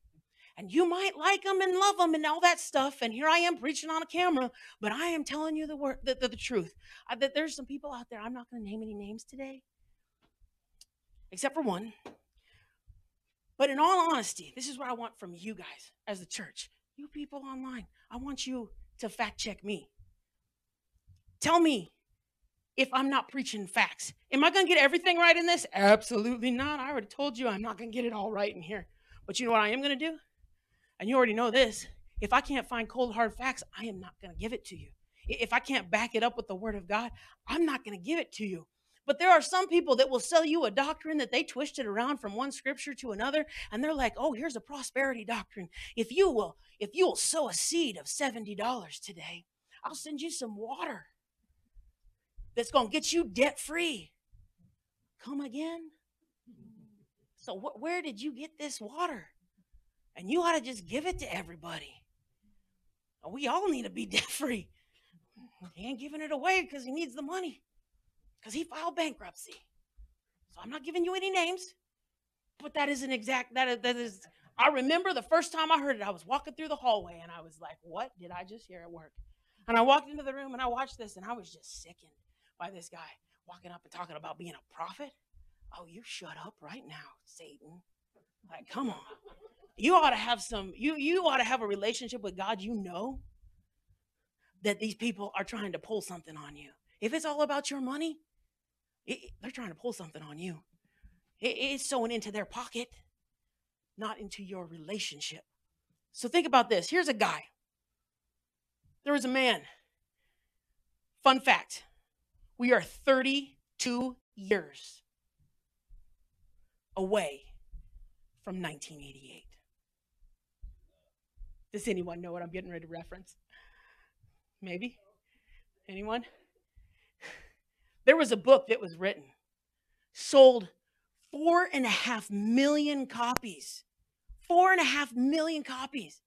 And you might like them and love them and all that stuff. And here I am preaching on a camera, but I am telling you the word, the, the, the truth. I, that there's some people out there. I'm not going to name any names today, except for one. But in all honesty, this is what I want from you guys as the church. You people online, I want you to fact check me. Tell me if I'm not preaching facts. Am I going to get everything right in this? Absolutely not. I already told you I'm not going to get it all right in here. But you know what I am going to do? And you already know this. If I can't find cold, hard facts, I am not going to give it to you. If I can't back it up with the word of God, I'm not going to give it to you. But there are some people that will sell you a doctrine that they twisted around from one scripture to another, and they're like, "Oh, here's a prosperity doctrine. If you will, if you will sow a seed of seventy dollars today, I'll send you some water that's going to get you debt free." Come again? So, wh- where did you get this water? And you ought to just give it to everybody. We all need to be *laughs* debt free. He ain't giving it away because he needs the money because he filed bankruptcy. So I'm not giving you any names, but that is an exact that is, that is. I remember the first time I heard it. I was walking through the hallway and I was like, "What did I just hear at work?" And I walked into the room and I watched this and I was just sickened by this guy walking up and talking about being a prophet. Oh, you shut up right now, Satan. Like, come on. You ought to have some, you you ought to have a relationship with God. You know that these people are trying to pull something on you. If it's all about your money, it, they're trying to pull something on you. It, it's sowing into their pocket, not into your relationship. So think about this. Here's a guy. There was a man. Fun fact we are 32 years away from 1988. Does anyone know what I'm getting ready to reference? Maybe? Anyone? There was a book that was written, sold four and a half million copies. Four and a half million copies.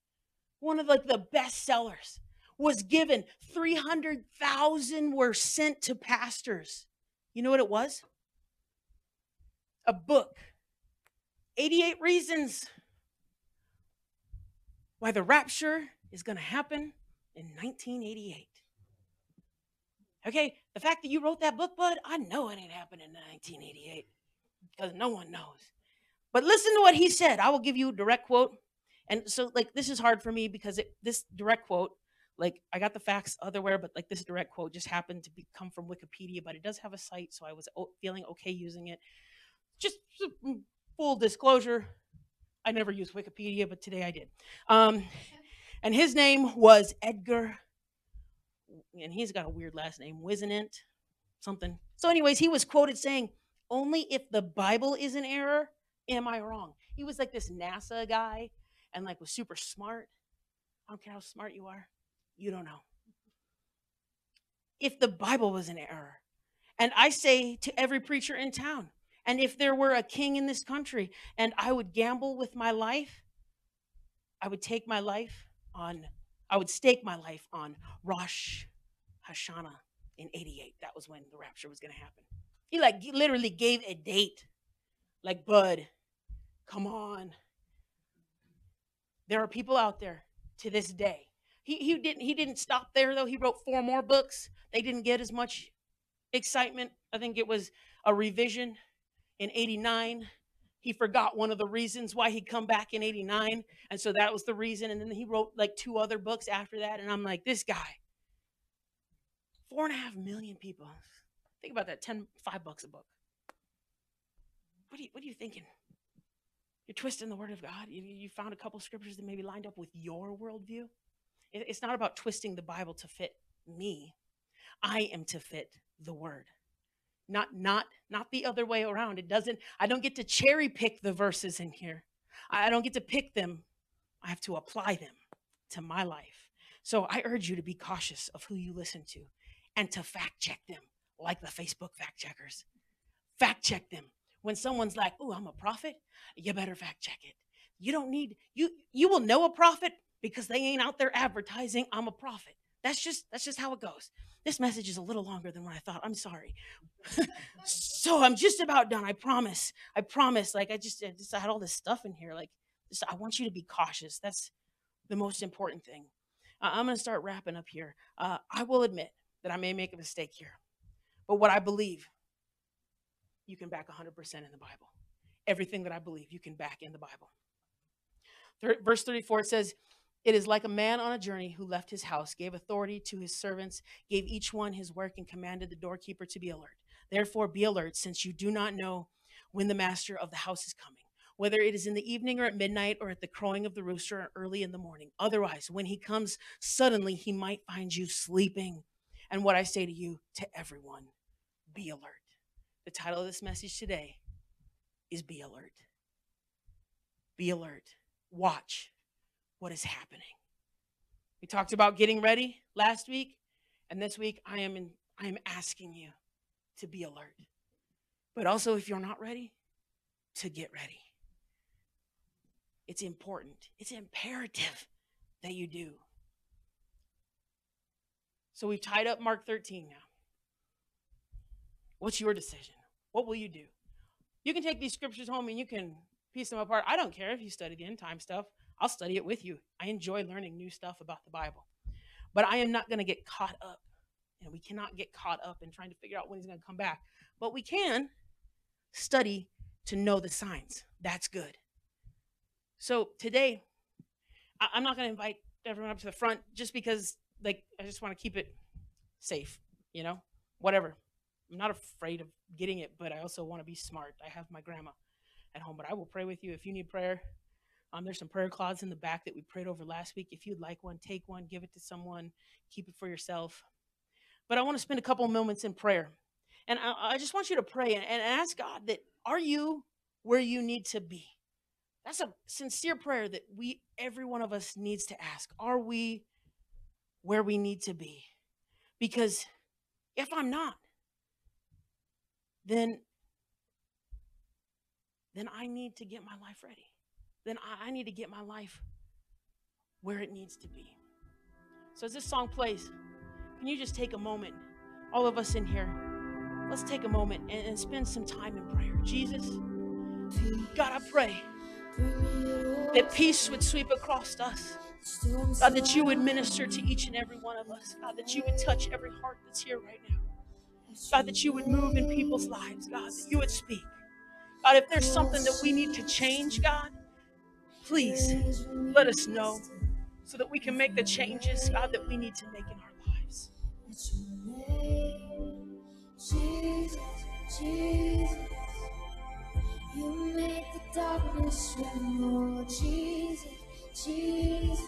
One of like the best sellers was given 300,000 were sent to pastors. You know what it was? A book. 88 reasons why the rapture is going to happen in 1988. Okay, the fact that you wrote that book, bud, I know it ain't happening in 1988 because no one knows. But listen to what he said. I will give you a direct quote. And so, like, this is hard for me because it, this direct quote, like, I got the facts otherwhere, but like this direct quote just happened to be, come from Wikipedia, but it does have a site, so I was o- feeling okay using it. Just mm, full disclosure, I never use Wikipedia, but today I did. Um, *laughs* and his name was Edgar, and he's got a weird last name, Whisenant, something. So, anyways, he was quoted saying, "Only if the Bible is in error am I wrong." He was like this NASA guy, and like was super smart. I don't care how smart you are, you don't know. If the Bible was in error, and I say to every preacher in town, and if there were a king in this country and I would gamble with my life, I would take my life on, I would stake my life on Rosh Hashanah in 88. That was when the rapture was going to happen. He like literally gave a date. Like, bud, Come on. There are people out there to this day. He, he didn't he didn't stop there though. He wrote four more books. They didn't get as much excitement. I think it was a revision in 89. He forgot one of the reasons why he'd come back in 89. And so that was the reason. And then he wrote like two other books after that. And I'm like, this guy, four and a half million people. Think about that 10, five bucks a book. What are you, what are you thinking? You're twisting the word of God. You, you found a couple scriptures that maybe lined up with your worldview. It, it's not about twisting the Bible to fit me. I am to fit the word. Not not not the other way around. It doesn't i don't get to cherry pick the verses in here. I don't get to pick them. I have to apply them to my life. So i urge you to be cautious of who you listen to and to fact check them like the facebook fact checkers. Fact check them. When someone's like oh i'm a prophet you better fact check it. You don't need you you will know a prophet because they ain't out there advertising i'm a prophet that's just that's just how it goes this message is a little longer than what I thought. I'm sorry. *laughs* so I'm just about done. I promise. I promise. Like I just, I just I had all this stuff in here. Like just, I want you to be cautious. That's the most important thing. Uh, I'm going to start wrapping up here. Uh, I will admit that I may make a mistake here, but what I believe, you can back 100% in the Bible. Everything that I believe, you can back in the Bible. Verse 34 says, it is like a man on a journey who left his house, gave authority to his servants, gave each one his work, and commanded the doorkeeper to be alert. Therefore, be alert, since you do not know when the master of the house is coming, whether it is in the evening or at midnight or at the crowing of the rooster or early in the morning. Otherwise, when he comes suddenly, he might find you sleeping. And what I say to you, to everyone, be alert. The title of this message today is Be Alert. Be alert. Watch what is happening. We talked about getting ready last week, and this week I am in, I am asking you to be alert. But also if you're not ready, to get ready. It's important. It's imperative that you do. So we've tied up Mark 13 now. What's your decision? What will you do? You can take these scriptures home and you can piece them apart. I don't care if you study the end time stuff. I'll study it with you. I enjoy learning new stuff about the Bible. But I am not going to get caught up. And we cannot get caught up in trying to figure out when he's going to come back. But we can study to know the signs. That's good. So today, I- am not going to invite everyone up to the front just because, like, I just want to keep it safe, you know, whatever. I'm not afraid of getting it, but I also want to be smart. I have my grandma at home, but I will pray with you if you need prayer. Um, there's some prayer cloths in the back that we prayed over last week. If you'd like one, take one, give it to someone, keep it for yourself. But I want to spend a couple moments in prayer. And I, I just want you to pray and, and ask God that are you where you need to be? That's a sincere prayer that we, every one of us, needs to ask. Are we where we need to be? Because if I'm not, then then I need to get my life ready then I, I need to get my life where it needs to be. So as this song plays, can you just take a moment, all of us in here, let's take a moment and, and spend some time in prayer. Jesus, God, I pray that peace would sweep across us. God, that you would minister to each and every one of us. God, that you would touch every heart that's here right now. God, that you would move in people's lives. God, that you would speak. God, if there's something that we need to change, God, please let us know so that we can make the changes, God, that we need to make in our lives. Jesus, Jesus, you make the darkness tremble. Jesus, Jesus,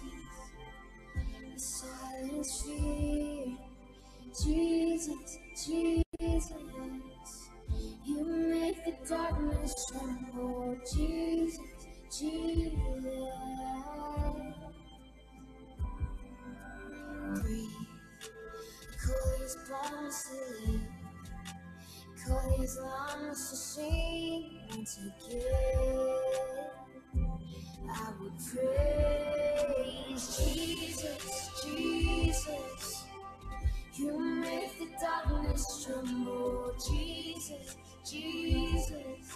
the silence fear. Jesus, Jesus, you make the darkness tremble. Jesus. Call his bones to again. I would praise Jesus, Jesus. You make the darkness tremble, Jesus, Jesus.